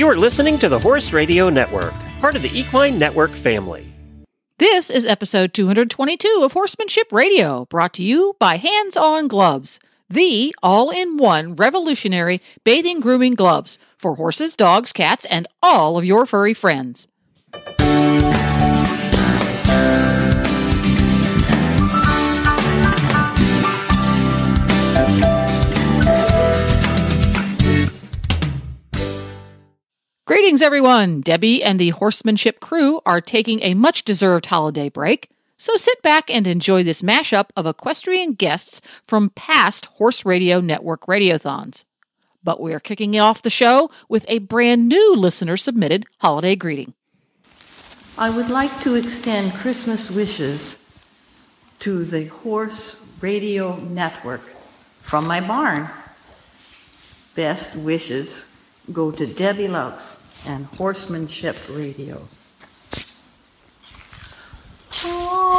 You are listening to the Horse Radio Network, part of the Equine Network family. This is episode 222 of Horsemanship Radio, brought to you by Hands On Gloves, the all in one revolutionary bathing grooming gloves for horses, dogs, cats, and all of your furry friends. Greetings, everyone. Debbie and the horsemanship crew are taking a much deserved holiday break, so sit back and enjoy this mashup of equestrian guests from past Horse Radio Network radiothons. But we're kicking off the show with a brand new listener submitted holiday greeting. I would like to extend Christmas wishes to the Horse Radio Network from my barn. Best wishes go to Debbie Laux and Horsemanship Radio. Ave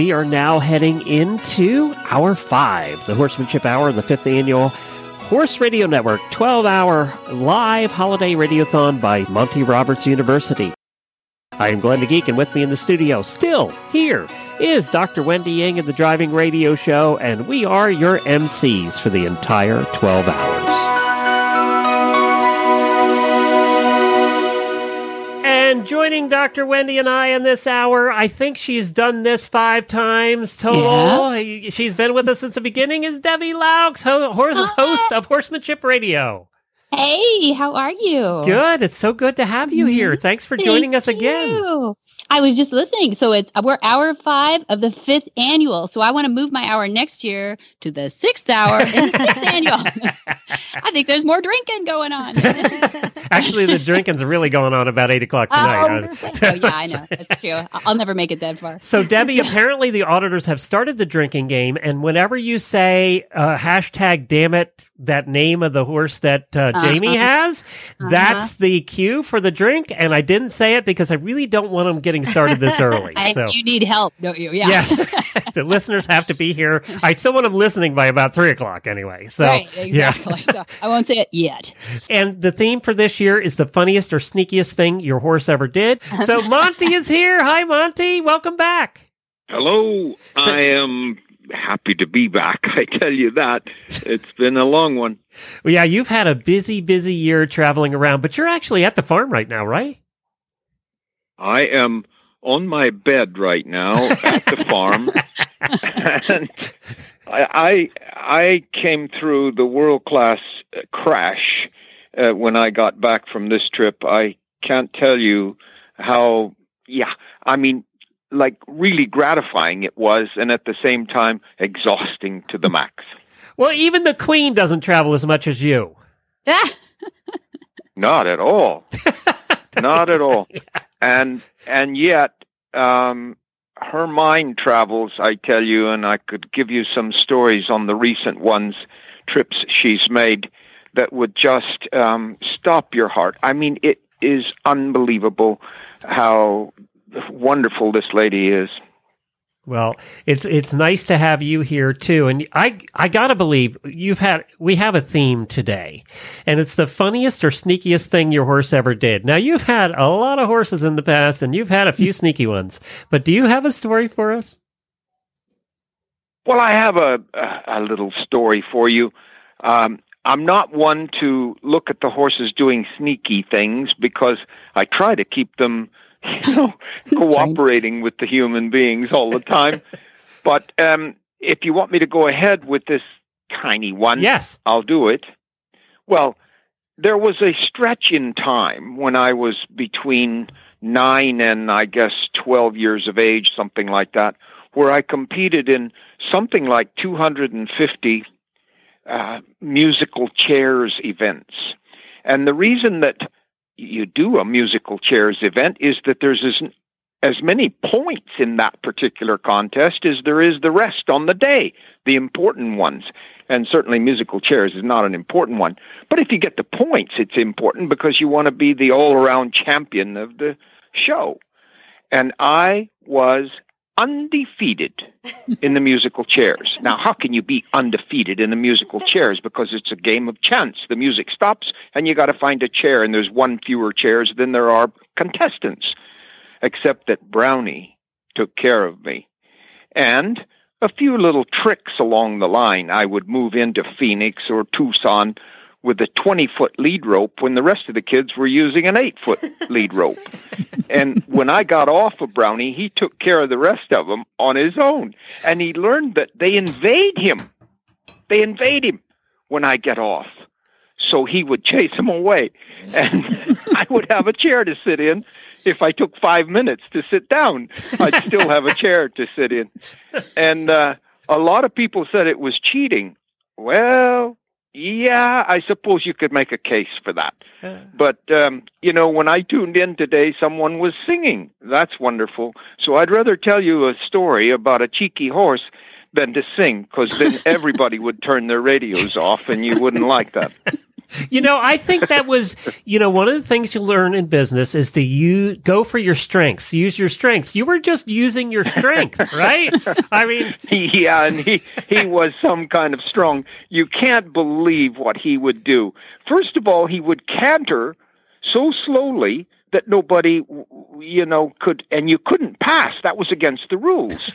we are now heading into hour five, the Horsemanship Hour, the fifth annual Horse Radio Network 12 hour live holiday radiothon by Monty Roberts University. I am Glenn the Geek, and with me in the studio, still here, is Dr. Wendy Ying of the Driving Radio Show, and we are your MCs for the entire 12 hours. Joining Dr. Wendy and I in this hour, I think she's done this five times total. She's been with us since the beginning, is Debbie Laux, ho- horse- host of Horsemanship Radio. Hey, how are you? Good. It's so good to have you here. Mm-hmm. Thanks for joining us again. you. I was just listening. So it's we're hour five of the fifth annual. So I want to move my hour next year to the sixth hour in the sixth annual. I think there's more drinking going on. Actually, the drinking's really going on about 8 o'clock tonight. oh, oh, yeah, I know. That's true. I'll never make it that far. So, Debbie, apparently the auditors have started the drinking game, and whenever you say uh, hashtag damn it, that name of the horse that uh, Jamie has, that's the cue for the drink. And I didn't say it because I really don't want them getting started this early. And so, you need help, don't you? Yeah. yes, the listeners have to be here. I still want them listening by about three o'clock anyway. So, right, yeah. So I won't say it yet. And the theme for this year is the funniest or sneakiest thing your horse ever did. So, Monty is here. Hi, Monty. Welcome back. Hello. I am happy to be back. I tell you that. It's been a long one. Well, yeah, you've had a busy, busy year traveling around, but you're actually at the farm right now, right? I am on my bed right now at the farm. and I, I I came through the world class crash uh, when I got back from this trip. I can't tell you how. Yeah, I mean, like really gratifying it was, and at the same time exhausting to the max. Well, even the Queen doesn't travel as much as you. Not at all. Not at all. And and yet, um, her mind travels. I tell you, and I could give you some stories on the recent ones, trips she's made that would just um, stop your heart. I mean, it is unbelievable how wonderful this lady is. Well, it's it's nice to have you here too, and I I gotta believe you've had we have a theme today, and it's the funniest or sneakiest thing your horse ever did. Now you've had a lot of horses in the past, and you've had a few sneaky ones, but do you have a story for us? Well, I have a a little story for you. Um, I'm not one to look at the horses doing sneaky things because I try to keep them you know, cooperating with the human beings all the time. but um, if you want me to go ahead with this tiny one, yes, I'll do it. Well, there was a stretch in time when I was between nine and I guess 12 years of age, something like that, where I competed in something like 250 uh, musical chairs events. And the reason that you do a musical chairs event is that there's as, as many points in that particular contest as there is the rest on the day, the important ones. And certainly musical chairs is not an important one. But if you get the points, it's important because you want to be the all around champion of the show. And I was undefeated in the musical chairs. Now, how can you be undefeated in the musical chairs? Because it's a game of chance. The music stops, and you got to find a chair, and there's one fewer chairs than there are contestants. Except that Brownie took care of me. And a few little tricks along the line. I would move into Phoenix or Tucson with a 20 foot lead rope when the rest of the kids were using an 8 foot lead rope. And when I got off of Brownie, he took care of the rest of them on his own. And he learned that they invade him. They invade him when I get off. So he would chase them away. And I would have a chair to sit in. If I took five minutes to sit down, I'd still have a chair to sit in. And uh, a lot of people said it was cheating. Well, yeah, I suppose you could make a case for that. But, um, you know, when I tuned in today, someone was singing. That's wonderful. So I'd rather tell you a story about a cheeky horse than to sing, because then everybody would turn their radios off and you wouldn't like that. You know, I think that was, you know, one of the things you learn in business is to you go for your strengths, use your strengths. You were just using your strength, right? I mean, yeah, and he he was some kind of strong. You can't believe what he would do. First of all, he would canter so slowly that nobody, you know, could, and you couldn't pass. That was against the rules.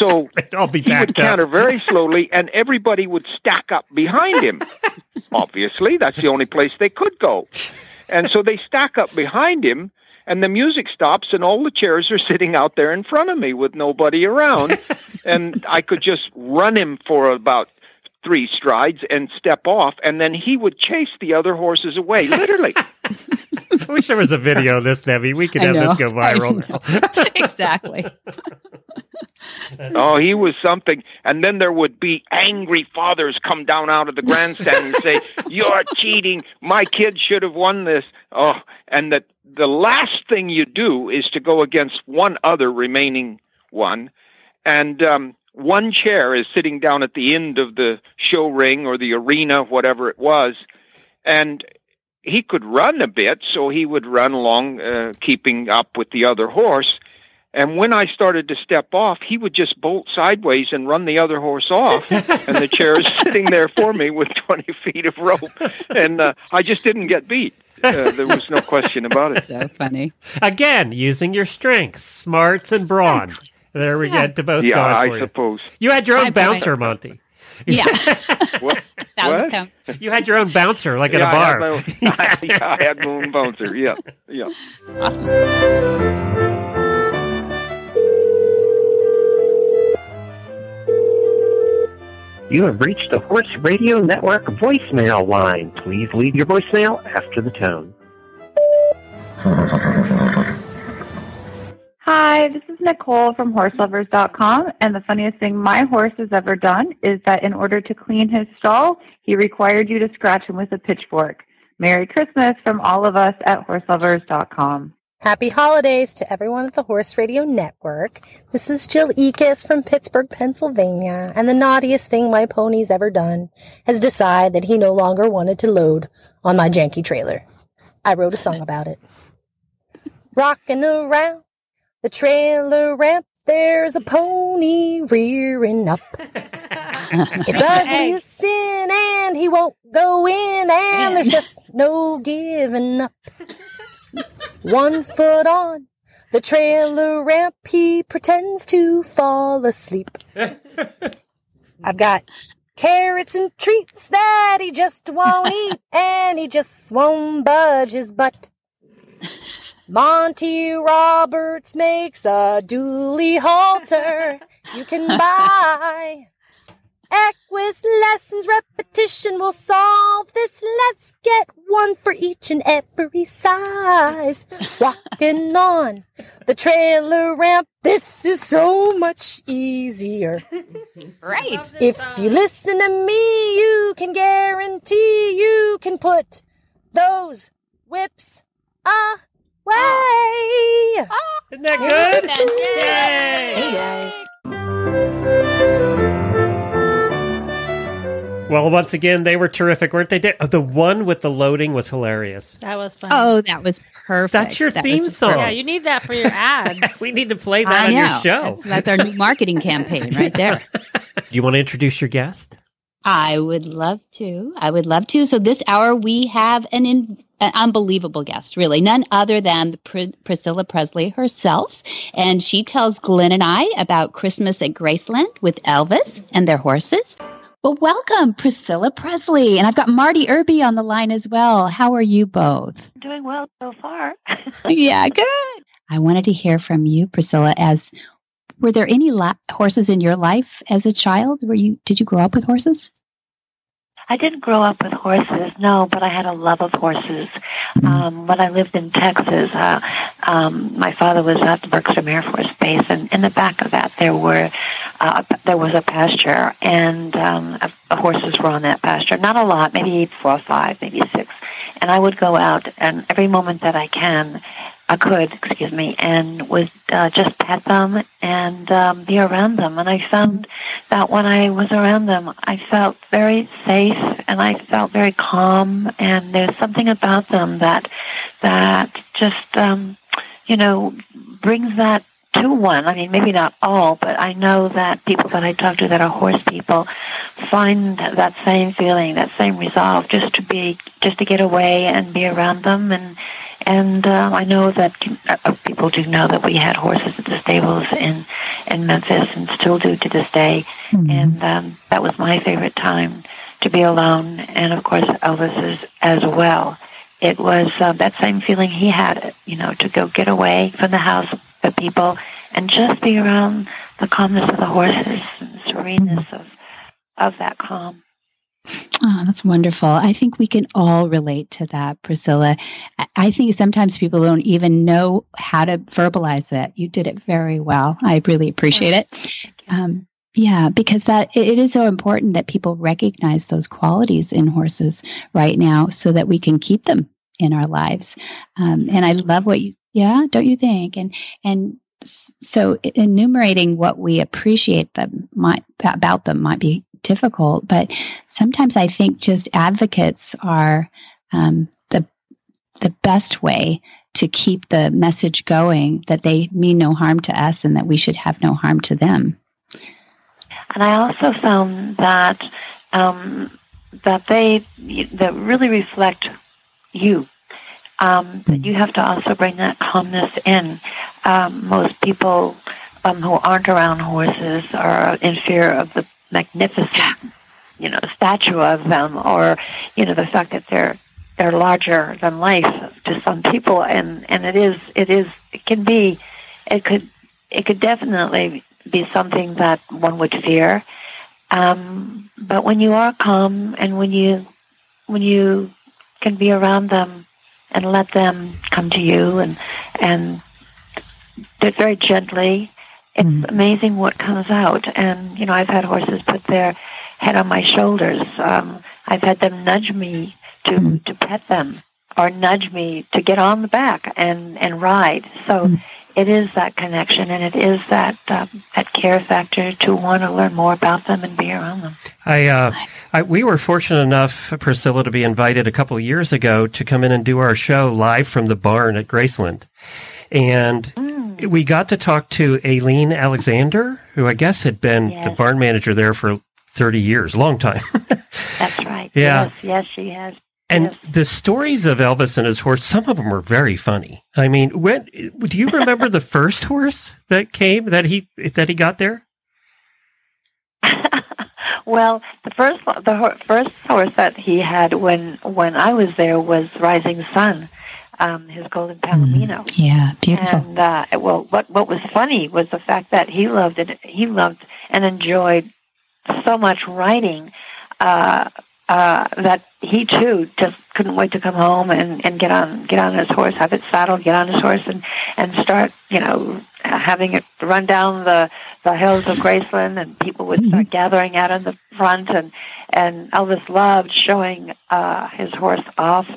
So I'll be he would backed counter very slowly, and everybody would stack up behind him. Obviously, that's the only place they could go. And so they stack up behind him, and the music stops, and all the chairs are sitting out there in front of me with nobody around. and I could just run him for about three strides and step off, and then he would chase the other horses away, literally. I wish there was a video of this, Debbie. We could I have this go viral. exactly. Oh, he was something. And then there would be angry fathers come down out of the grandstand and say, You're cheating. My kid should have won this. Oh, and that the last thing you do is to go against one other remaining one. And um, one chair is sitting down at the end of the show ring or the arena, whatever it was. And he could run a bit, so he would run along, uh, keeping up with the other horse. And when I started to step off, he would just bolt sideways and run the other horse off. and the chair is sitting there for me with 20 feet of rope. And uh, I just didn't get beat. Uh, there was no question about it. So funny. Again, using your strengths, smarts, and brawn. There we Yeah. get to both Yeah, I for you. suppose. You had your own Five point. bouncer, Monty. Yeah. What? Thousand What? You had your own bouncer, like at yeah, a I had bar. my own, yeah, I had my own bouncer. Yeah, yeah. Awesome. You have reached the Horse Radio Network voicemail line. Please leave your voicemail after the tone. Hi, this is Nicole from horselovers.com, and the funniest thing my horse has ever done is that in order to clean his stall, he required you to scratch him with a pitchfork. Merry Christmas from all of us at horselovers.com. Happy holidays to everyone at the Horse Radio Network. This is Jill Ekus from Pittsburgh, Pennsylvania, and the naughtiest thing my pony's ever done is decide that he no longer wanted to load on my janky trailer. I wrote a song about it. Rocking around the trailer ramp, there's a pony rearing up. It's ugly as sin, and he won't go in, and there's just no giving up. One foot on the trailer ramp, he pretends to fall asleep. I've got carrots and treats that he just won't eat, and he just won't budge his butt. Monty Roberts makes a dually halter you can buy. Equus lessons repetition will solve this. Let's get one for each and every size. Walking on the trailer ramp, this is so much easier. Right. If you listen to me, you can guarantee you can put those whips away. Isn't that good? Hey Yay! guys. Well, once again, they were terrific, weren't they? They- uh, The one with the loading was hilarious. That was fun. Oh, that was perfect. That's your That theme was song. yeah, you need that for your ads. We need to play that I on know. your show. That's, that's our new marketing campaign right there. Do you want to introduce your guest? I would love to. I would love to. So this hour we have an, in, an unbelievable guest, really, none other than Pr- Priscilla Presley herself, and she tells Glenn and I about Christmas at Graceland with Elvis and their horses. Well, welcome, Priscilla Presley, and I've got Marty Irby on the line as well. How are you both? Doing well so far. yeah, good. I wanted to hear from you, Priscilla. As were there any la- horses in your life as a child? Were you did you grow up with horses? I didn't grow up with horses, no, but I had a love of horses. Um, when I lived in Texas, uh, um, my father was at the Bergstrom Air Force Base, and in the back of that there were uh, there was a pasture, and um, horses were on that pasture. Not a lot, maybe four or five, maybe six. And I would go out, and every moment that I can, I could, excuse me, and would uh, just pet them and um, be around them. And I found that when I was around them, I felt very safe and I felt very calm. And there's something about them that that just um, you know brings that to one. I mean, maybe not all, but I know that people that I talk to that are horse people find that same feeling, that same resolve, just to be, just to get away and be around them. And and um, I know that uh, people do know that we had horses at the stables in in Memphis and still do to this day. And um, that was my favorite time to be alone, and of course Elvis's as well. It was uh, that same feeling he had, you know, to go get away from the house, the people, and just be around the calmness of the horses and sereneness of of that calm. Oh, that's wonderful. I think we can all relate to that, Priscilla. I- think sometimes people don't even know how to verbalize that. You did it very well. I really appreciate it. Um, yeah, because that it it is so important that people recognize those qualities in horses right now, so that we can keep them in our lives. Um, and I love what you, yeah, don't you think? And and so enumerating what we appreciate them might about them might be difficult, but sometimes I think just advocates are um, the the best way to keep the message going that they mean no harm to us and that we should have no harm to them. And I also found that um, that they that really reflect you. Um, that you have to also bring that calmness in. Um, most people um, who aren't around horses are in fear of the magnificent, you know, statue of them, or you know, the fact that they're they're larger than life to some people, and and it is it is it can be it could it could definitely be something that one would fear. Um, but when you are calm and when you when you can be around them and let them come to you and and very gently, it's amazing what comes out. And you know, I've had horses put their head on my shoulders. Um, I've had them nudge me to to pet them or nudge me to get on the back and and ride. So it is that connection, and it is that um, that care factor to want to learn more about them and be around them. I, uh, I, we were fortunate enough, Priscilla, to be invited a couple of years ago to come in and do our show live from the barn at Graceland, and mm. We got to talk to Alene Alexander, who I guess had been yes. the barn manager there for thirty years, long time. That's right. Yeah. Yes, yes, she has. And yes. the stories of Elvis and his horse, some of them were very funny. I mean, when do you remember the first horse that came that he that he got there? well, the first the first horse that he had when when I was there was Rising Sun, um, his Golden mm, Palomino. Mm, yeah, beautiful. And uh, well, what what was funny was the fact that he loved it. He loved and enjoyed so much riding. Uh, uh, that he too just couldn't wait to come home and, and get on get on his horse, have it saddled, get on his horse, and and start you know having it run down the the hills of Graceland, and people would start mm-hmm. gathering out in the front, and and Elvis loved showing uh, his horse off.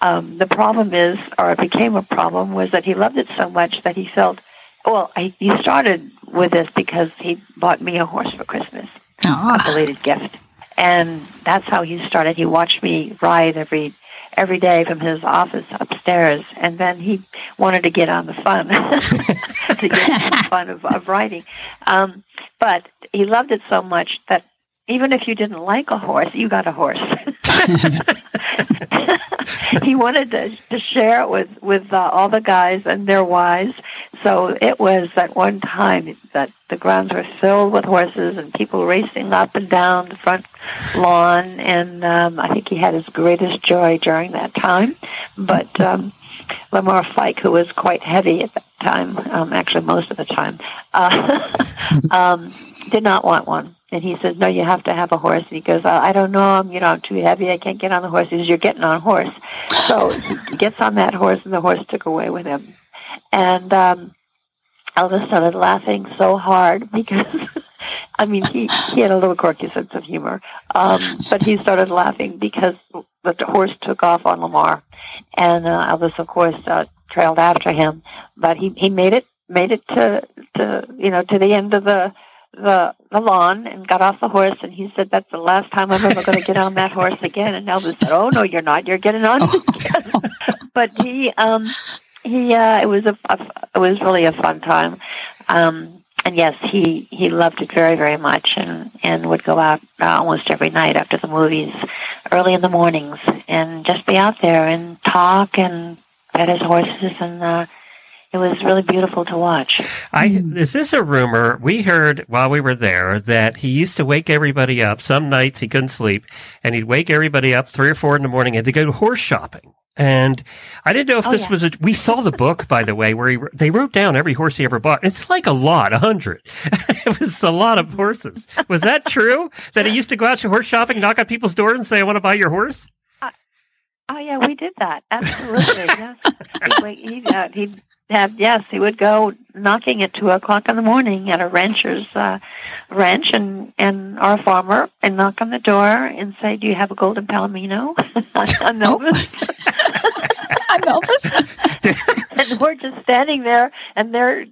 Um, the problem is, or it became a problem, was that he loved it so much that he felt. Well, he, he started with this because he bought me a horse for Christmas, Aww. a belated gift and that's how he started. He watched me ride every every day from his office upstairs, and then he wanted to get on the fun, to get on the fun of, of riding. Um, but he loved it so much that even if you didn't like a horse, you got a horse. he wanted to, to share it with with uh, all the guys and their wives. So it was at one time that the grounds were filled with horses and people racing up and down the front lawn. And um, I think he had his greatest joy during that time. But um, Lamar Fike, who was quite heavy at that time, um, actually most of the time, uh, um, did not want one. And he says, "No, you have to have a horse." And he goes, "I don't know. I'm, you know, I'm too heavy. I can't get on the horse." He says, "You're getting on a horse." So he gets on that horse, and the horse took away with him. And um, Elvis started laughing so hard because, I mean, he he had a little quirky sense of humor, um, but he started laughing because the horse took off on Lamar, and uh, Elvis, of course, uh, trailed after him. But he he made it made it to to you know to the end of the the the lawn and got off the horse and he said that's the last time I'm ever going to get on that horse again. And Elvis said oh no you're not. You're getting on again. But he um he uh it was a, a it was really a fun time. Um and yes he he loved it very very much and and would go out uh, almost every night after the movies early in the mornings and just be out there and talk and pet his horses and uh it was really beautiful to watch. I is this a rumor? We heard while we were there that he used to wake everybody up. Some nights he couldn't sleep, and he'd wake everybody up three or four in the morning, and to go horse shopping. And I didn't know if oh, this yeah. was a. We saw the book, by the way, where he they wrote down every horse he ever bought. It's like a lot, a hundred. it was a lot of horses. Was that true? That he used to go out to horse shopping, knock on people's doors, and say, "I want to buy your horse." Uh, oh yeah, we did that. Absolutely. yes. He'd, he'd, uh, he'd have yes, he would go knocking at two o'clock in the morning at a rancher's uh, ranch and and our farmer and knock on the door and say, "Do you have a golden palomino?" I'm Elvis. I'm Elvis. and we're just standing there, and they're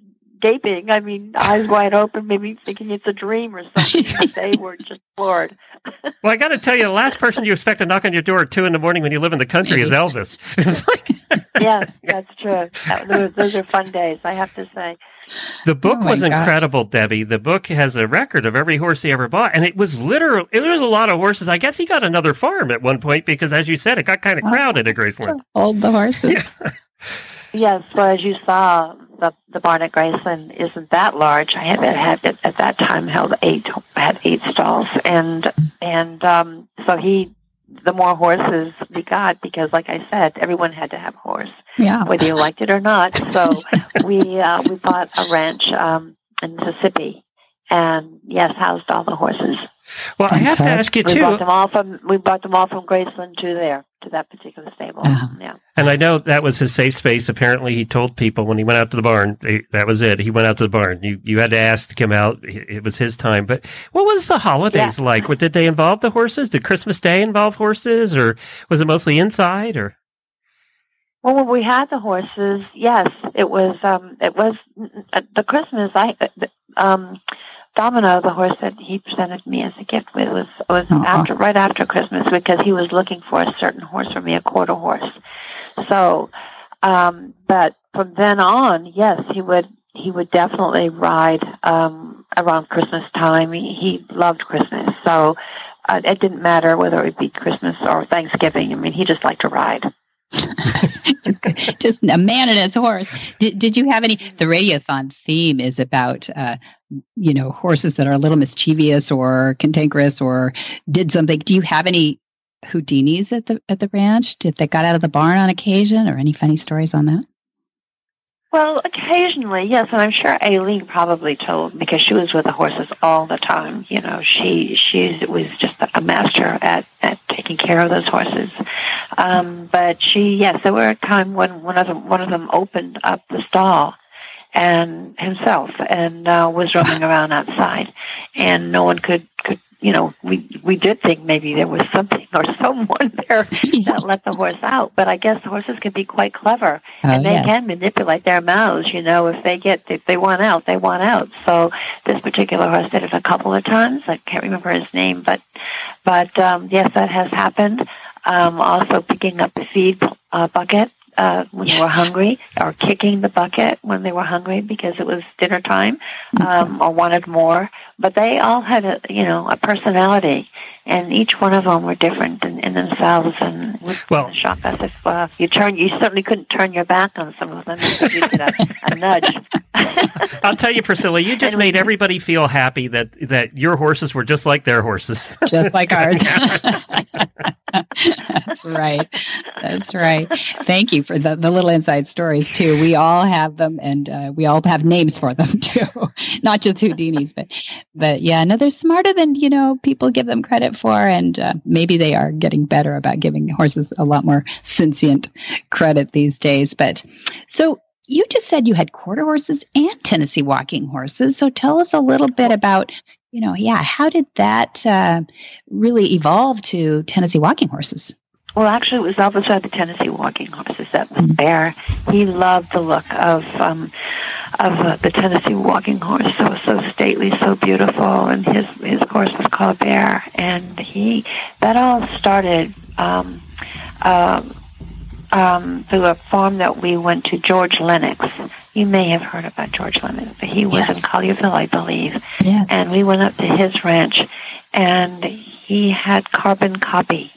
gaping. I mean, eyes wide open, maybe thinking it's a dream or something. they were just floored. well, I got to tell you, the last person you expect to knock on your door at two in the morning when you live in the country is Elvis. like yes, that's true. That, those, those, are fun days, I have to say. The book oh was incredible, Debbie. The book has a record of every horse he ever bought, and it was literal. It was a lot of horses. I guess he got another farm at one point because, as you said, it got kind of crowded at Graceland. Hold the horses. Yeah. Yes, well, as you saw, the the barn at Graceland isn't that large. I had had at that time held eight had eight stalls, and and um, so he the more horses we got because, like I said, everyone had to have a horse, yeah. whether you liked it or not. So we uh, we bought a ranch um, in Mississippi, and yes, housed all the horses. Well, I have to ask you we too. Bought them all from we bought them all from Graceland to there to that particular stable. Uh-huh. Yeah. And I know that was his safe space. Apparently, he told people when he went out to the barn, they, that was it. He went out to the barn. You you had to ask to come out. It was his time. But what was the holidays Yeah. like? What did they involve the horses? Did Christmas Day involve horses, or was it mostly inside? Or Well, when we had the horses, yes, it was. Um, it was uh, the Christmas. I uh, um, Domino, the horse that he presented me as a gift with, was was uh-huh. after right after Christmas because he was looking for a certain horse for me, a quarter horse. So, um, but from then on, yes, he would he would definitely ride um, around Christmas time. He, he loved Christmas, so uh, it didn't matter whether it would be Christmas or Thanksgiving. I mean, he just liked to ride. Just, just, a man and his horse. Did, did you have any? The radiothon theme is about, uh, you know, horses that are a little mischievous or cantankerous or did something. Do you have any Houdinis at the at the ranch? Did they got out of the barn on occasion, or any funny stories on that? Well, occasionally, yes, and I'm sure Alene probably told because she was with the horses all the time. You know, she she was just a master at at taking care of those horses. Um, but she, yes, there were a time when one of them one of them opened up the stall and himself and uh, was roaming around outside, and no one could could you know, we we did think maybe there was something or someone there that let the horse out. But I guess horses can be quite clever, oh, and they yes. can manipulate their mouths. You know, if they get if they want out, they want out. So this particular horse did it a couple of times. I can't remember his name, but but um, yes, that has happened. Um, also picking up the feed uh, bucket uh, when yes. they were hungry, or kicking the bucket when they were hungry because it was dinner time, um, or wanted more. But they all had a you know a personality, and each one of them were different in, in themselves, and would well, shock us if uh, you turn. You certainly couldn't turn your back on some of them because you did a, a nudge. I'll tell you, Priscilla, you just made everybody feel happy that that your horses were just like their horses, just like ours. That's right. That's right. Thank you for the, the little inside stories too. We all have them, and uh, we all have names for them too, not just Houdinis, but but yeah, no, they're smarter than you know people give them credit for, and uh, maybe they are getting better about giving horses a lot more sentient credit these days. But so you just said you had quarter horses and Tennessee walking horses. So tell us a little bit about, you know, yeah, how did that uh, really evolve to Tennessee walking horses? Well, actually, it was Elvis had the Tennessee walking horses. That was mm-hmm. Bear. He loved the look of um, of uh, the Tennessee walking horse. So so stately, so beautiful, and his his horse was called Bear. And he that all started. Um, uh, um, through a farm that we went to, George Lennox. You may have heard about George Lennox, but he was yes. in Collierville, I believe. Yes. And we went up to his ranch, and he had carbon copy.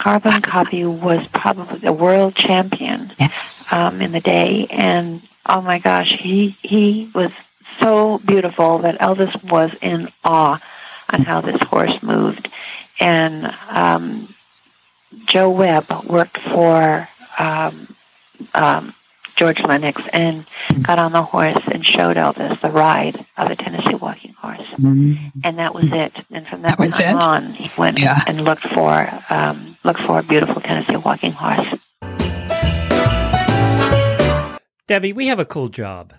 Carbon copy was probably the world champion yes. um, in the day, and oh my gosh, he he was so beautiful that Elvis was in awe on how this horse moved, and um, Joe Webb worked for um, um, George Lennox and got on the horse and showed Elvis the ride of a Tennessee walking horse, mm-hmm. and that was it. And from that, that time on, he went yeah. and looked for um, looked for a beautiful Tennessee walking horse. Debbie, we have a cool job.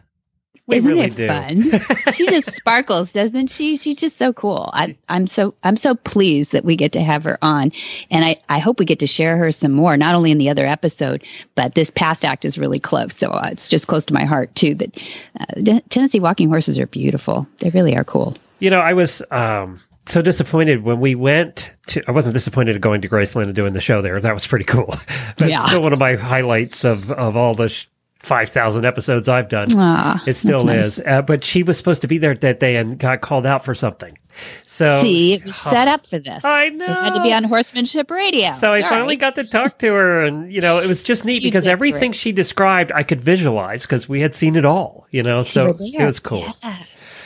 Isn't really it do. fun? she just sparkles, doesn't she? She's just so cool. I, I'm so I'm so pleased that we get to have her on, and I I hope we get to share her some more. Not only in the other episode, but this past act is really close, so uh, it's just close to my heart too. That uh, Tennessee walking horses are beautiful. They really are cool. You know, I was. Um, so disappointed when we went to I wasn't disappointed going to Graceland and doing the show there. That was pretty cool. That's yeah. still one of my highlights of of all the sh- 5,000 episodes I've done. Aww, it still is. Nice. Uh, but she was supposed to be there that day and got called out for something. So see, it was set up for this. I know. It had to be on Horsemanship Radio. So I finally got to talk to her, and you know, it was just neat because everything great. she described, I could visualize because we had seen it all. You know, so it was cool. Yeah,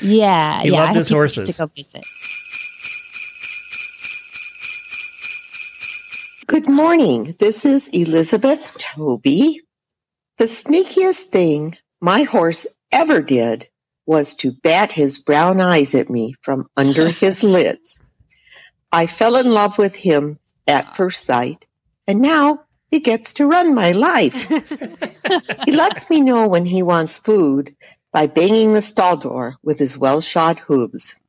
yeah. He yeah. loved his horses. To go visit. Good morning. This is Elizabeth Toby the sneakiest thing my horse ever did was to bat his brown eyes at me from under his lids. I fell in love with him at first sight, and now he gets to run my life. he lets me know when he wants food by banging the stall door with his well shod hooves.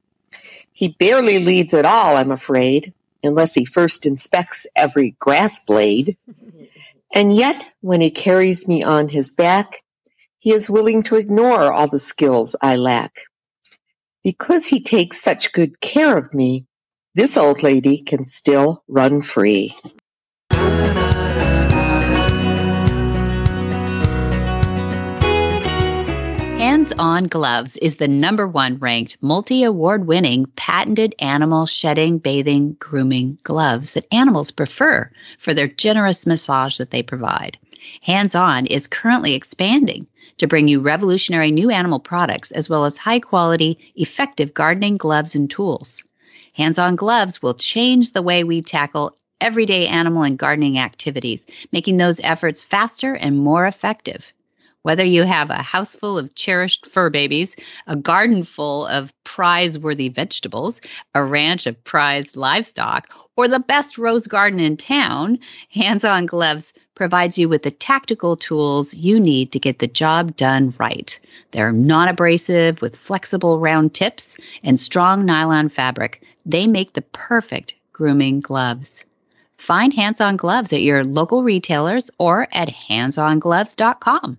He barely leads at all, I'm afraid, unless he first inspects every grass blade. And yet, when he carries me on his back, he is willing to ignore all the skills I lack. Because he takes such good care of me, this old lady can still run free. Hands On Gloves is the number one ranked multi award winning patented animal shedding, bathing, grooming gloves that animals prefer for their generous massage that they provide. Hands On is currently expanding to bring you revolutionary new animal products as well as high quality, effective gardening gloves and tools. Hands On Gloves will change the way we tackle everyday animal and gardening activities, making those efforts faster and more effective. Whether you have a house full of cherished fur babies, a garden full of prize worthy vegetables, a ranch of prized livestock, or the best rose garden in town, Hands On Gloves provides you with the tactical tools you need to get the job done right. They're non abrasive with flexible round tips and strong nylon fabric. They make the perfect grooming gloves. Find Hands On Gloves at your local retailers or at handsongloves.com.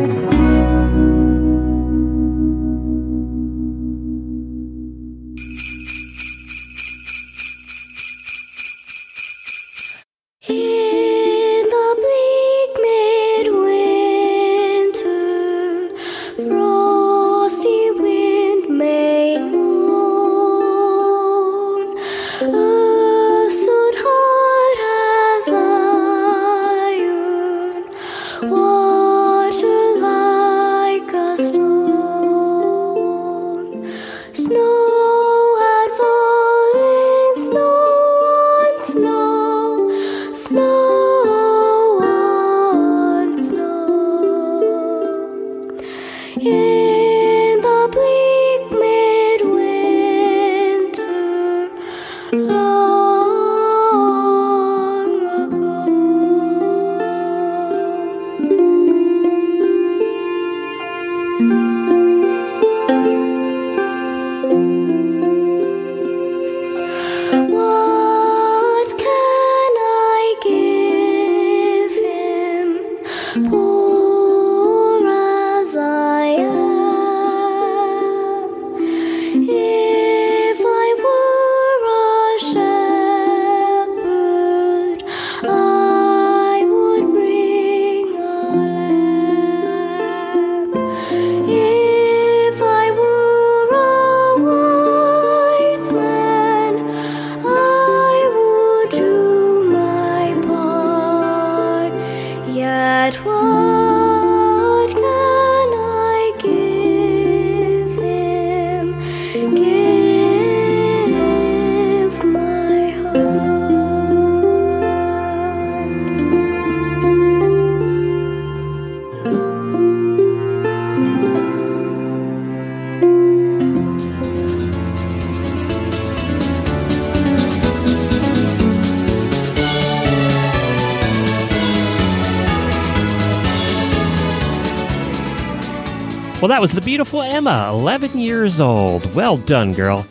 that was the beautiful Emma, 11 years old. Well done, girl.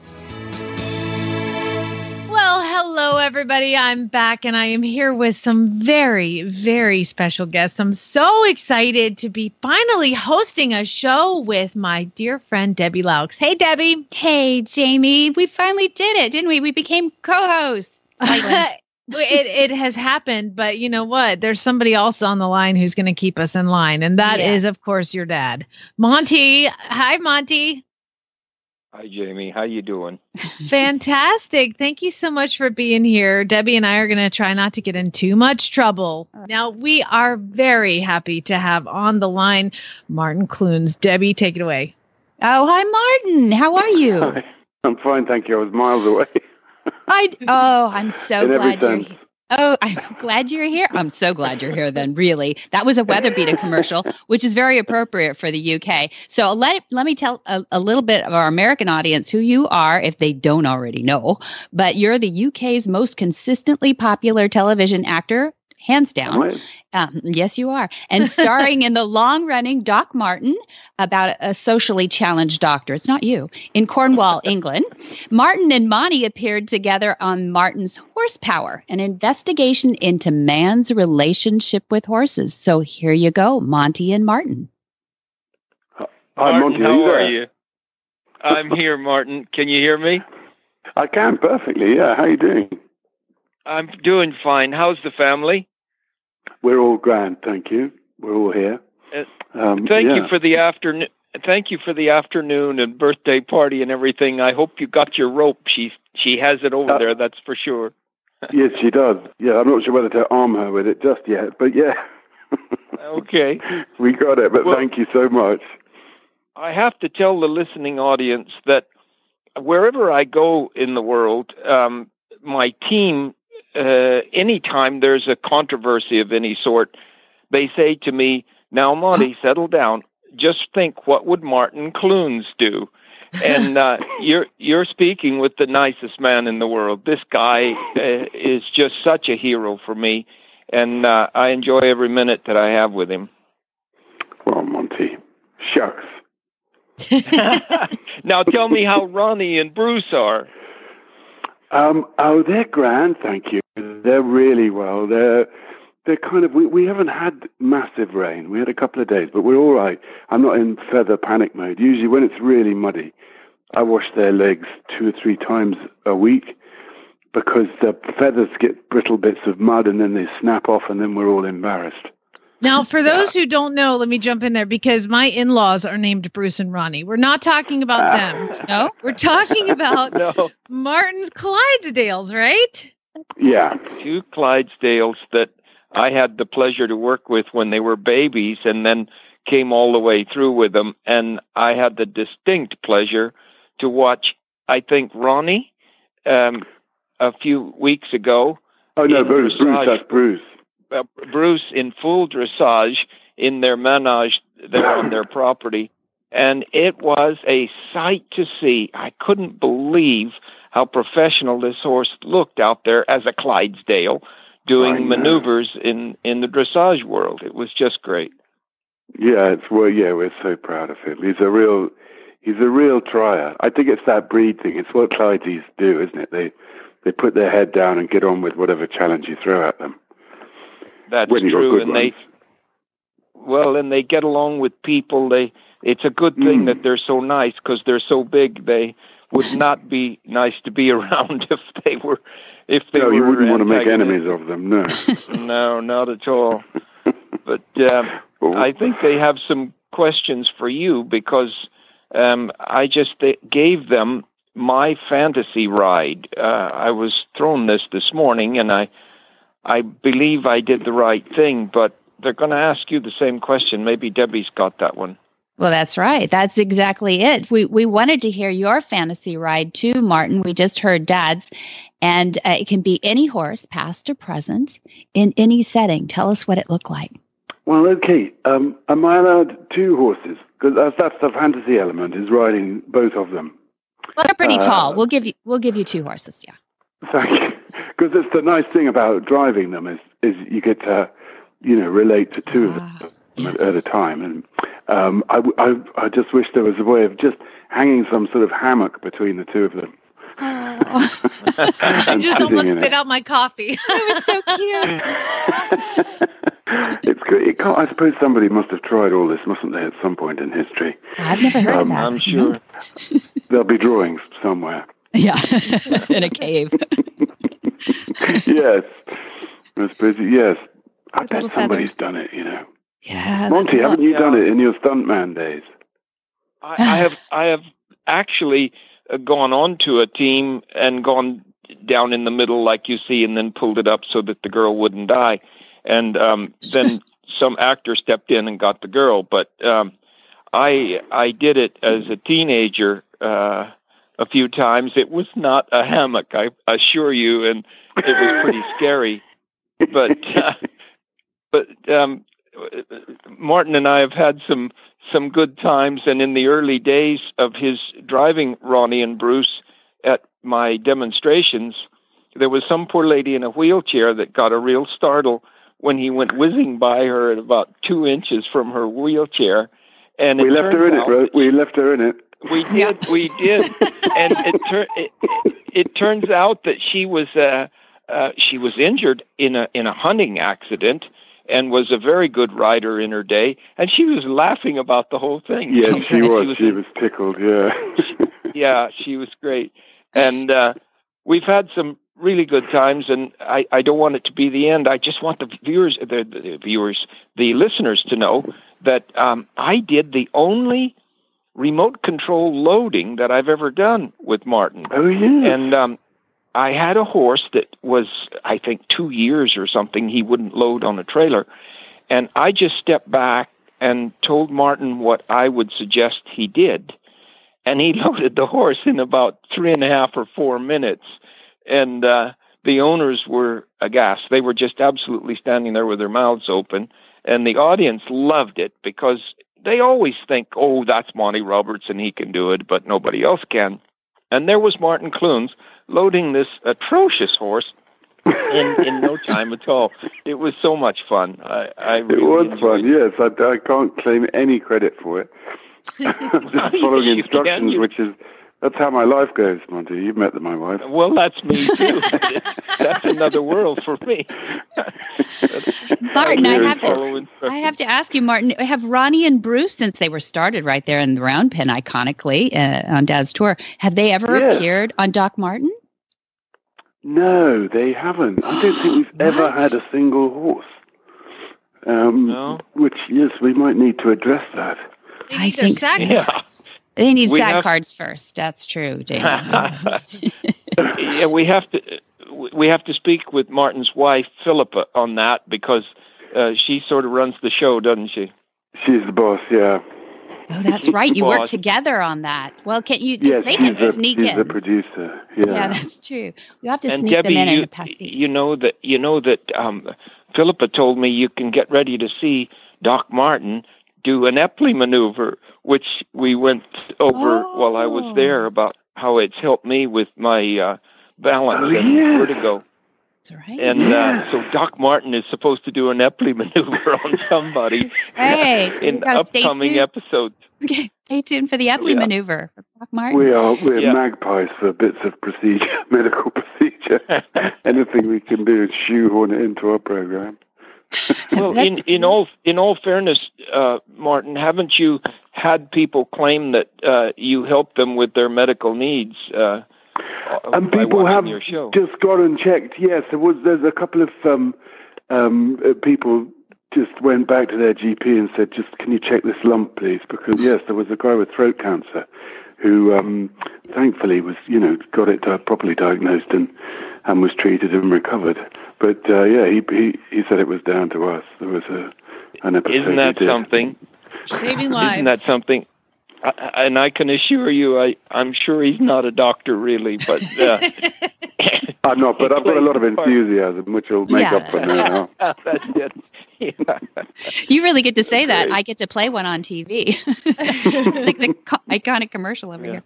Well, hello, everybody. I'm back and I am here with some very, very special guests. I'm so excited to be finally hosting a show with my dear friend, Debbie Laux. Hey, Debbie. Hey, Jamie. We finally did it, didn't we? We became co hosts. it, it has happened, but you know what? There's somebody else on the line who's going to keep us in line, and that is, Yeah. of course, your dad, Monty. Hi, Monty. Hi, Jamie. How you doing? Fantastic. Thank you so much for being here. Debbie and I are going to try not to get in too much trouble. Uh. Now, we are very happy to have on the line Martin Clunes. Debbie, take it away. Oh, hi, Martin. How are you? I'm fine, thank you. I was miles away. I oh, I'm so In glad you're here. Oh, I'm glad you're here. I'm so glad you're here then, really. That was a WeatherBeeta commercial, which is very appropriate for the UK. So let let me tell a, a little bit of our American audience who you are if they don't already know. But you're the UK's most consistently popular television actor, hands down. Um, yes, you are. And starring in the long running Doc Martin about a socially challenged doctor. It's not you. In Cornwall, England. Martin and Monty appeared together on Martin's Horsepower, an investigation into man's relationship with horses. So here you go, Monty and Martin. Hi, Monty. how are you? I'm here, Martin. Can you hear me? I can perfectly. Yeah. How you doing? I'm doing fine. How's the family? We're all grand, thank you. We're all here. Uh, Um, Thank yeah. you for the afternoon. Thank you for the afternoon and birthday party and everything. I hope you got your rope. She she has it Uh, over there. That's for sure. yes, she does. Yeah, I'm not sure whether to arm her with it just yet, but yeah, Okay. we got it. But Well- thank you so much. I have to tell the listening audience that wherever I go in the world, um, my team, uh, anytime there's a controversy of any sort, they say to me, "Now, Monty, settle down. Just think, what would Martin Clunes do?" And uh, you're you're speaking with the nicest man in the world. This guy uh, is just such a hero for me, and uh, I enjoy every minute that I have with him. Well, Monty, shucks. now tell me how Ronnie and Bruce are. Um, oh, they're grand, thank you. They're really well. They're they're kind of we, we haven't had massive rain. We had a couple of days, but we're all right. I'm not in feather panic mode. Usually, when it's really muddy, I wash their legs two or three times a week because the feathers get brittle bits of mud and then they snap off, and then we're all embarrassed. Now, for those who don't know, let me jump in there because my in laws are named Bruce and Ronnie. We're not talking about them. No, we're talking about No, Martin's Clydesdales, right? Yeah. two Clydesdales that I had the pleasure to work with when they were babies, and then came all the way through with them. And I had the distinct pleasure to watch. I think Ronnie um, a few weeks ago. Oh no, Bruce, Bruce, that's Bruce. Uh, Bruce in full dressage in their menage there on their property. And it was a sight to see. I couldn't believe how professional this horse looked out there as a Clydesdale doing maneuvers in, in the dressage world. It was just great. Yeah, it's well, yeah, we're so proud of him. He's a real, he's a real trier. I think it's that breed thing. It's what Clydes do, isn't it? They they put their head down and get on with whatever challenge you throw at them. That's when true. And ones. they well, and they get along with people. They it's a good thing Mm. that they're so nice because they're so big. They would not be nice to be around if they were if they no, were you wouldn't want to make enemies of them. No. No, not at all. But um, I think they have some questions for you because um, I just gave them my fantasy ride. Uh, I was thrown this this morning, and I I believe I did the right thing. But they're going to ask you the same question. Maybe Debbie's got that one. Well, that's right. That's exactly it. We we wanted to hear your fantasy ride too, Martin. We just heard Dad's, and uh, it can be any horse, past or present, in any setting. Tell us what it looked like. Well, okay. Um, am I allowed two horses? Because that's, that's the fantasy element is riding both of them. Well, they're pretty Uh, tall. We'll give you we'll give you two horses. Yeah. Thank you. Because it's the nice thing about driving them is is you get to, you know, relate to two of them at, at a time. And um, I, w- I I just wish there was a way of just hanging some sort of hammock between the two of them. I And just almost in it. spit out my coffee. it was so cute. It's good. It can't, I suppose somebody must have tried all this, mustn't they, at some point in history? I've never heard Um, of that. I'm sure. There'll be drawings somewhere. Yeah, in a cave. yes. I suppose, yes. I With little bet somebody's feathers. done it, you know. Yeah. Monty, haven't you lot. done it in your stuntman days? I, I have I have actually uh, gone on to a team and gone down in the middle like you see, and then pulled it up so that the girl wouldn't die, and um, then some actor stepped in and got the girl. But um, I I did it as a teenager uh, a few times. It was not a hammock, I assure you, and it was pretty scary. But uh, but um, Martin and I have had some some good times, and in the early days of his driving Ronnie and Bruce at my demonstrations, there was some poor lady in a wheelchair that got a real startle when he went whizzing by her at about two inches from her wheelchair. And we left her in it, out Ro- that We left her in it. We did, we did, and it, tur- it, it it turns out that she was uh, uh, she was injured in a in a hunting accident and was a very good rider in her day, and she was laughing about the whole thing. Yes, And she was. She was tickled. Yeah. yeah, she was great, and uh, we've had some really good times. And I, I don't want it to be the end. I just want the viewers, the, the viewers, the listeners to know that um, I did the only remote control loading that I've ever done with Martin. Oh yeah. And um, I had a horse that was, I think, two years or something. He wouldn't load on a trailer, and I just stepped back and told Martin what I would suggest he did, and he loaded the horse in about three and a half or four minutes, and uh, the owners were aghast. They were just absolutely standing there with their mouths open, and the audience loved it because they always think, "Oh, that's Monty Roberts and he can do it, but nobody else can." And there was Martin Clunes loading this atrocious horse in, in no time at all. It was so much fun. I, I It was fun, yes. I, I can't claim any credit for it. I'm just following instructions, which is that's how my life goes, Monty. You've met my wife. Well, that's me too. that's another world for me. Martin, I have to- I have to ask you, Martin, have Ronnie and Bruce, since they were started right there in the round pen iconically uh, on Dad's tour, have they ever Yeah. appeared on Doc Martin? No, they haven't. I don't think we've ever had a single horse. Um, No? Which, yes, we might need to address that. I think so. Yeah. They need We SAG have- cards first. That's true, Jamie. yeah, we have to we have to speak with Martin's wife Philippa on that because uh, she sort of runs the show, doesn't she? She's the boss, yeah. oh, that's right. You work together on that. Well, can you? Yes, they can she's, the, sneak she's in. the producer. Yeah. yeah. that's true. You have to and sneak Debbie, them in you, and pass the you know that you know that um, Philippa told me you can get ready to see Doc Martin do an Epley maneuver, which we went over while I was Oh. there about how it's helped me with my uh, balance Oh, and yeah. vertigo. That's right. And uh, so Doc Martin is supposed to do an Epley maneuver on somebody Hey, so in gotta upcoming episodes. Okay, stay tuned for the Epley Yeah. maneuver for Doc Martin. We are we're Yeah. magpies for bits of procedure, medical procedure. Anything we can do is shoehorn it into our program. Well, in, in all in all fairness, uh, Martin, haven't you had people claim that uh, you help them with their medical needs? Uh, And by people have your show. just gone and checked. Yes, there was. There's a couple of um, um, uh, people just went back to their GP and said, "Just can you check this lump, please?" Because yes, there was a guy with throat cancer who, um, thankfully, was you know got it uh, properly diagnosed and and was treated and recovered. But uh, yeah, he, he he said it was down to us. There was a an episode. Isn't that something? Saving lives. Isn't that something? I, I- and I can assure you, I, I'm sure he's not a doctor, really, but uh, I'm not, but I've got a lot of enthusiasm, which will make Yeah. up for now. that's it. Yeah. You really get to say that. I get to play one on TV, like the co- iconic commercial over here.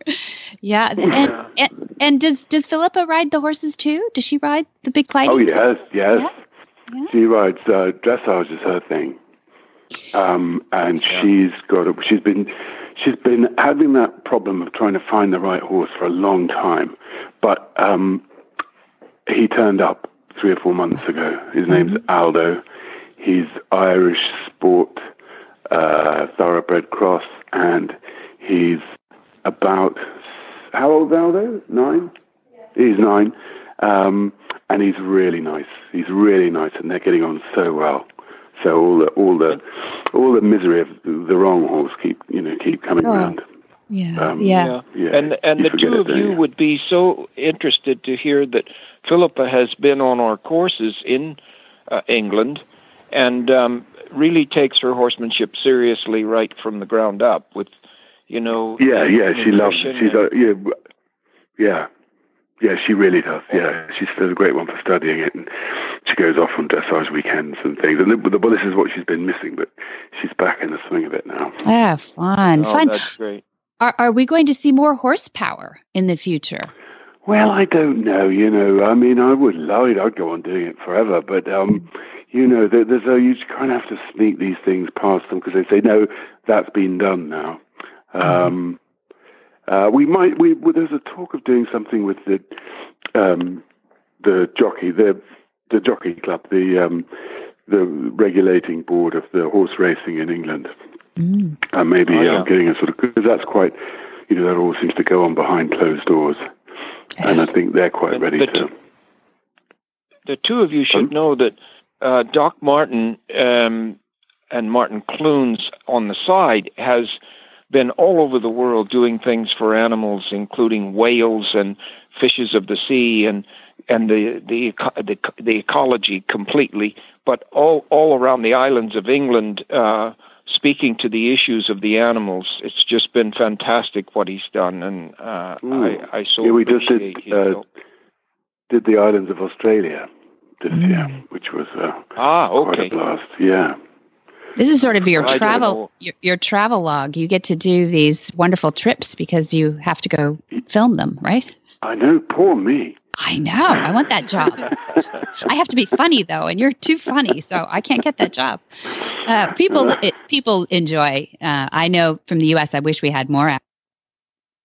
Yeah, and, Yeah. and and does does Philippa ride the horses too? Does she ride the big Clyde? Oh yes, yes. Yeah. She rides uh, dressage is her thing, um, and she's got. A, she's been she's been having that problem of trying to find the right horse for a long time, but um, he turned up three or four months ago. His name's Aldo. He's Irish sport, uh, thoroughbred cross, and he's about how old is Aldo? Nine. He's nine, um, and he's really nice. He's really nice, and they're getting on so well. So all the all the all the misery of the wrong horse keep you know keep coming Oh. around. Yeah, Um, yeah. Yeah, And and you the two it, of don't you would be so interested to hear that Philippa has been on our courses in uh, England, and um, really takes her horsemanship seriously right from the ground up. With you know, Yeah, yeah, she loves. nutrition She's and- a yeah, yeah, yeah. She really does. Yeah, she's still a great one for studying it, and she goes off on dressage weekends and things. And the, well, this is what she's been missing, but she's back in the swing of it now. Ah, fun, Oh, fun. that's great. Are are we going to see more horsepower in the future? Well, I don't know. You know, I mean, I would love it. I'd go on doing it forever, but um, you know, there, there's a you kind of have to sneak these things past them because they say no, that's been done now. Um, uh, we might. We well, there's a talk of doing something with the um, the jockey, the the jockey club, the um, the regulating board of the horse racing in England. Uh, maybe Oh, yeah. uh, getting a sort of because that's quite, you know, that all seems to go on behind closed doors, and I think they're quite ready but- to. the two of you should know that uh, Doc Martin um, and Martin Clunes on the side has been all over the world doing things for animals, including whales and fishes of the sea and and the the the, the ecology completely, but all all around the islands of England. Uh, Speaking to the issues of the animals, it's just been fantastic what he's done, and uh, I, I so yeah, we just did uh, did the islands of Australia this year, which was uh, Ah, quite okay. a blast. Yeah. This is sort of your I travel your, your travel log. You get to do these wonderful trips because you have to go film them, right? I know. Poor me. I know. I want that job. I have to be funny though, and you're too funny, so I can't get that job. Uh, people, it, people enjoy. Uh, I know from the U.S. I wish we had more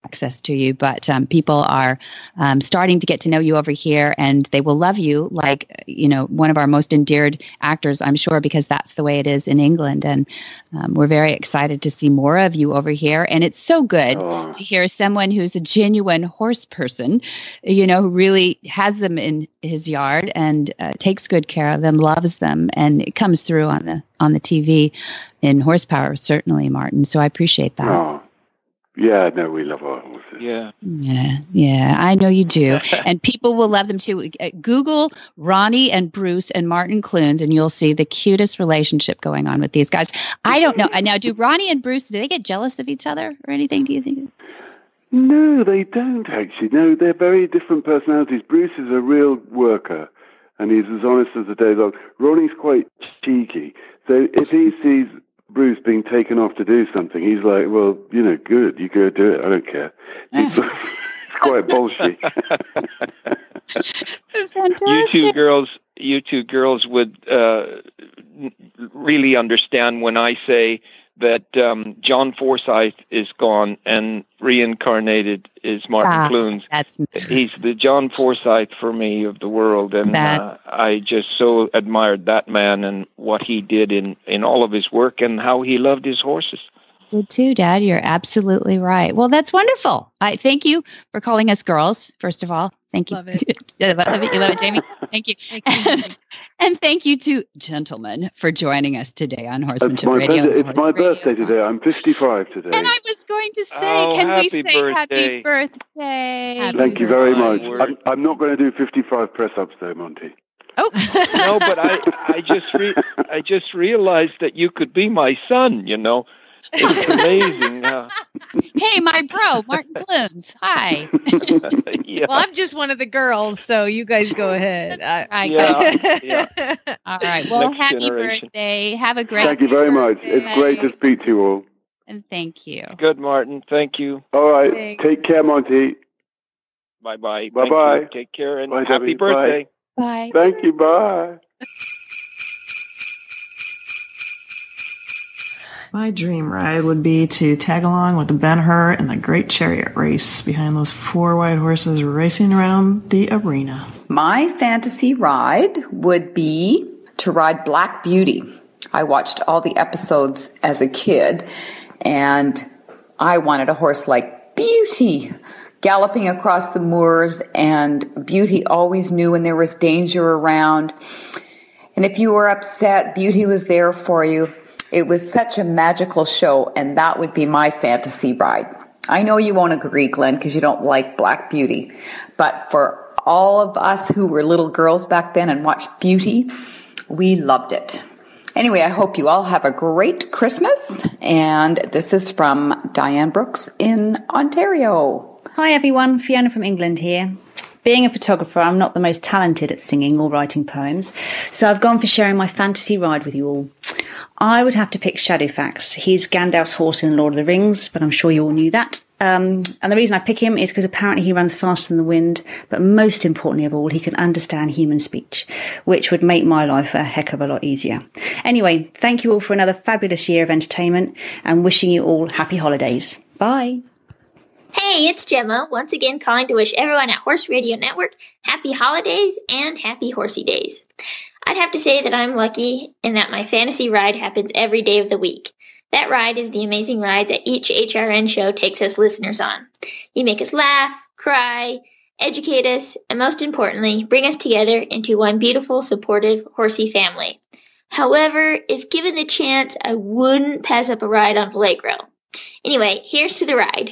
access to you, but um, people are um, starting to get to know you over here, and they will love you like you know one of our most endeared actors, I'm sure, because that's the way it is in England, and um, we're very excited to see more of you over here. And it's so good Oh. to hear someone who's a genuine horse person, you know, who really has them in his yard and uh, takes good care of them, loves them, and it comes through on the on the TV in horsepower, certainly, Martin. So I appreciate that. Oh. Yeah. No, we love our horses. Yeah. Yeah, yeah, I know you do. and people will love them too. Uh, Google Ronnie and Bruce and Martin Clunes, and you'll see the cutest relationship going on with these guys. I don't know. Now, do Ronnie and Bruce, do they get jealous of each other or anything, do you think? No, they don't actually. No, they're very different personalities. Bruce is a real worker, and he's as honest as the day long. Ronnie's quite cheeky, so if he sees Bruce being taken off to do something, he's like, "Well, you know, good, you go do it. I don't care." He's, it's quite bolshy. you two girls you two girls would uh, really understand when I say that um, John Forsythe is gone and reincarnated is Martin Ah, Clunes. That's He's the John Forsythe for me of the world, and uh, I just so admired that man and what he did in in all of his work and how he loved his horses. Did too, Dad. You're absolutely right. Well, that's wonderful. I thank you for calling us girls. First of all, thank you. Love it. You love it, you love it, Jamie. Thank you. and thank you to gentlemen for joining us today on It's Horsemanship my, Radio. birthday, it's my birthday today. I'm 55 today. And I was going to say, Oh, can we say birthday. happy birthday? Thank you very much. I'm, I'm not going to do 55 press ups though, Monty. Oh, no, but I I just re- I just realized that you could be my son. You know, it's amazing. How, hey, my bro, Martin Clunes. Hi. yeah. Well, I'm just one of the girls, so you guys go ahead. I, Right, Yeah, yeah. All right. Well, Next happy generation. birthday. Have a great Thank you very much. It's great to speak to you all. And thank you. Good, Martin. Thank you. All right. Thanks. Take care, Monty. Bye bye. Bye-bye. Take care and Bye, happy Debbie. Bye. birthday. Bye. Thank you. Bye. My dream ride would be to tag along with Ben Hur in the Great Chariot Race behind those four white horses racing around the arena. My fantasy ride would be to ride Black Beauty. I watched all the episodes as a kid, and I wanted a horse like Beauty galloping across the moors, and Beauty always knew when there was danger around. And if you were upset, Beauty was there for you. It was such a magical show, and that would be my fantasy ride. I know you won't agree, Glenn, because you don't like Black Beauty, but for all of us who were little girls back then and watched Beauty, we loved it. Anyway, I hope you all have a great Christmas, and this is from Diane Brooks in Ontario. Hi everyone, Fiona from England here. Being a photographer, I'm not the most talented at singing or writing poems, so I've gone for sharing my fantasy ride with you all. I would have to pick Shadowfax. He's Gandalf's horse in Lord of the Rings, but I'm sure you all knew that. Um, and the reason I pick him is because apparently he runs faster than the wind, but most importantly of all, he can understand human speech, which would make my life a heck of a lot easier. Anyway, thank you all for another fabulous year of entertainment and wishing you all happy holidays. Bye. Hey, it's Gemma, once again calling to wish everyone at Horse Radio Network happy holidays and happy horsey days. I'd have to say that I'm lucky in that my fantasy ride happens every day of the week. That ride is the amazing ride that each HRN show takes us listeners on. You make us laugh, cry, educate us, and most importantly, bring us together into one beautiful, supportive, horsey family. However, if given the chance, I wouldn't pass up a ride on Valegro. Anyway, here's to the ride.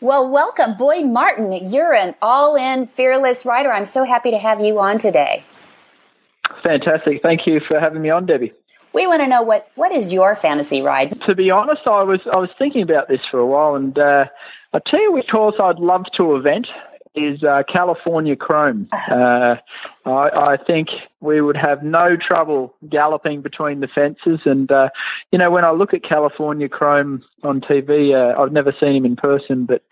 Well, welcome, Boyd Martin. You're an all in fearless rider. I'm so happy to have you on today. Fantastic. Thank you for having me on, Debbie. We want to know what, what is your fantasy ride? To be honest, I was I was thinking about this for a while, and uh, I'll tell you which horse I'd love to event is uh, California Chrome. Uh, I, I think we would have no trouble galloping between the fences. And, uh, you know, when I look at California Chrome on TV, uh, I've never seen him in person, but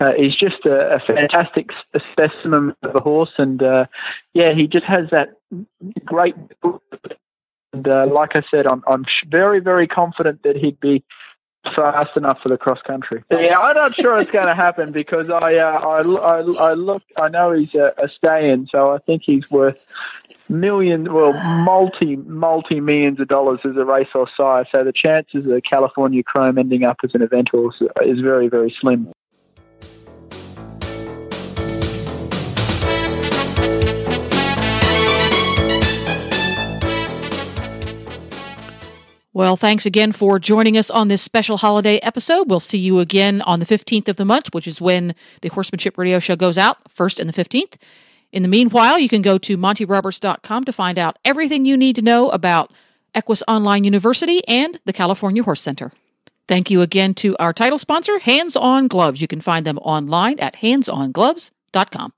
uh, he's just a, a fantastic specimen of a horse. And, uh, yeah, he just has that great. And like I said, I'm, I'm very, very confident that he'd be fast enough for the cross country. Yeah, I'm not sure it's going to happen because I, uh, I, I, I look, I know he's a, a stay-in, so I think he's worth million, well, multi, multi millions of dollars as a racehorse sire. So the chances of California Chrome ending up as an event horse is very, very slim. Well, thanks again for joining us on this special holiday episode. We'll see you again on the 15th of the month, which is when the Horsemanship Radio Show goes out, first and the 15th. In the meanwhile, you can go to montyroberts.com to find out everything you need to know about Equus Online University and the California Horse Center. Thank you again to our title sponsor, Hands On Gloves. You can find them online at handsongloves.com.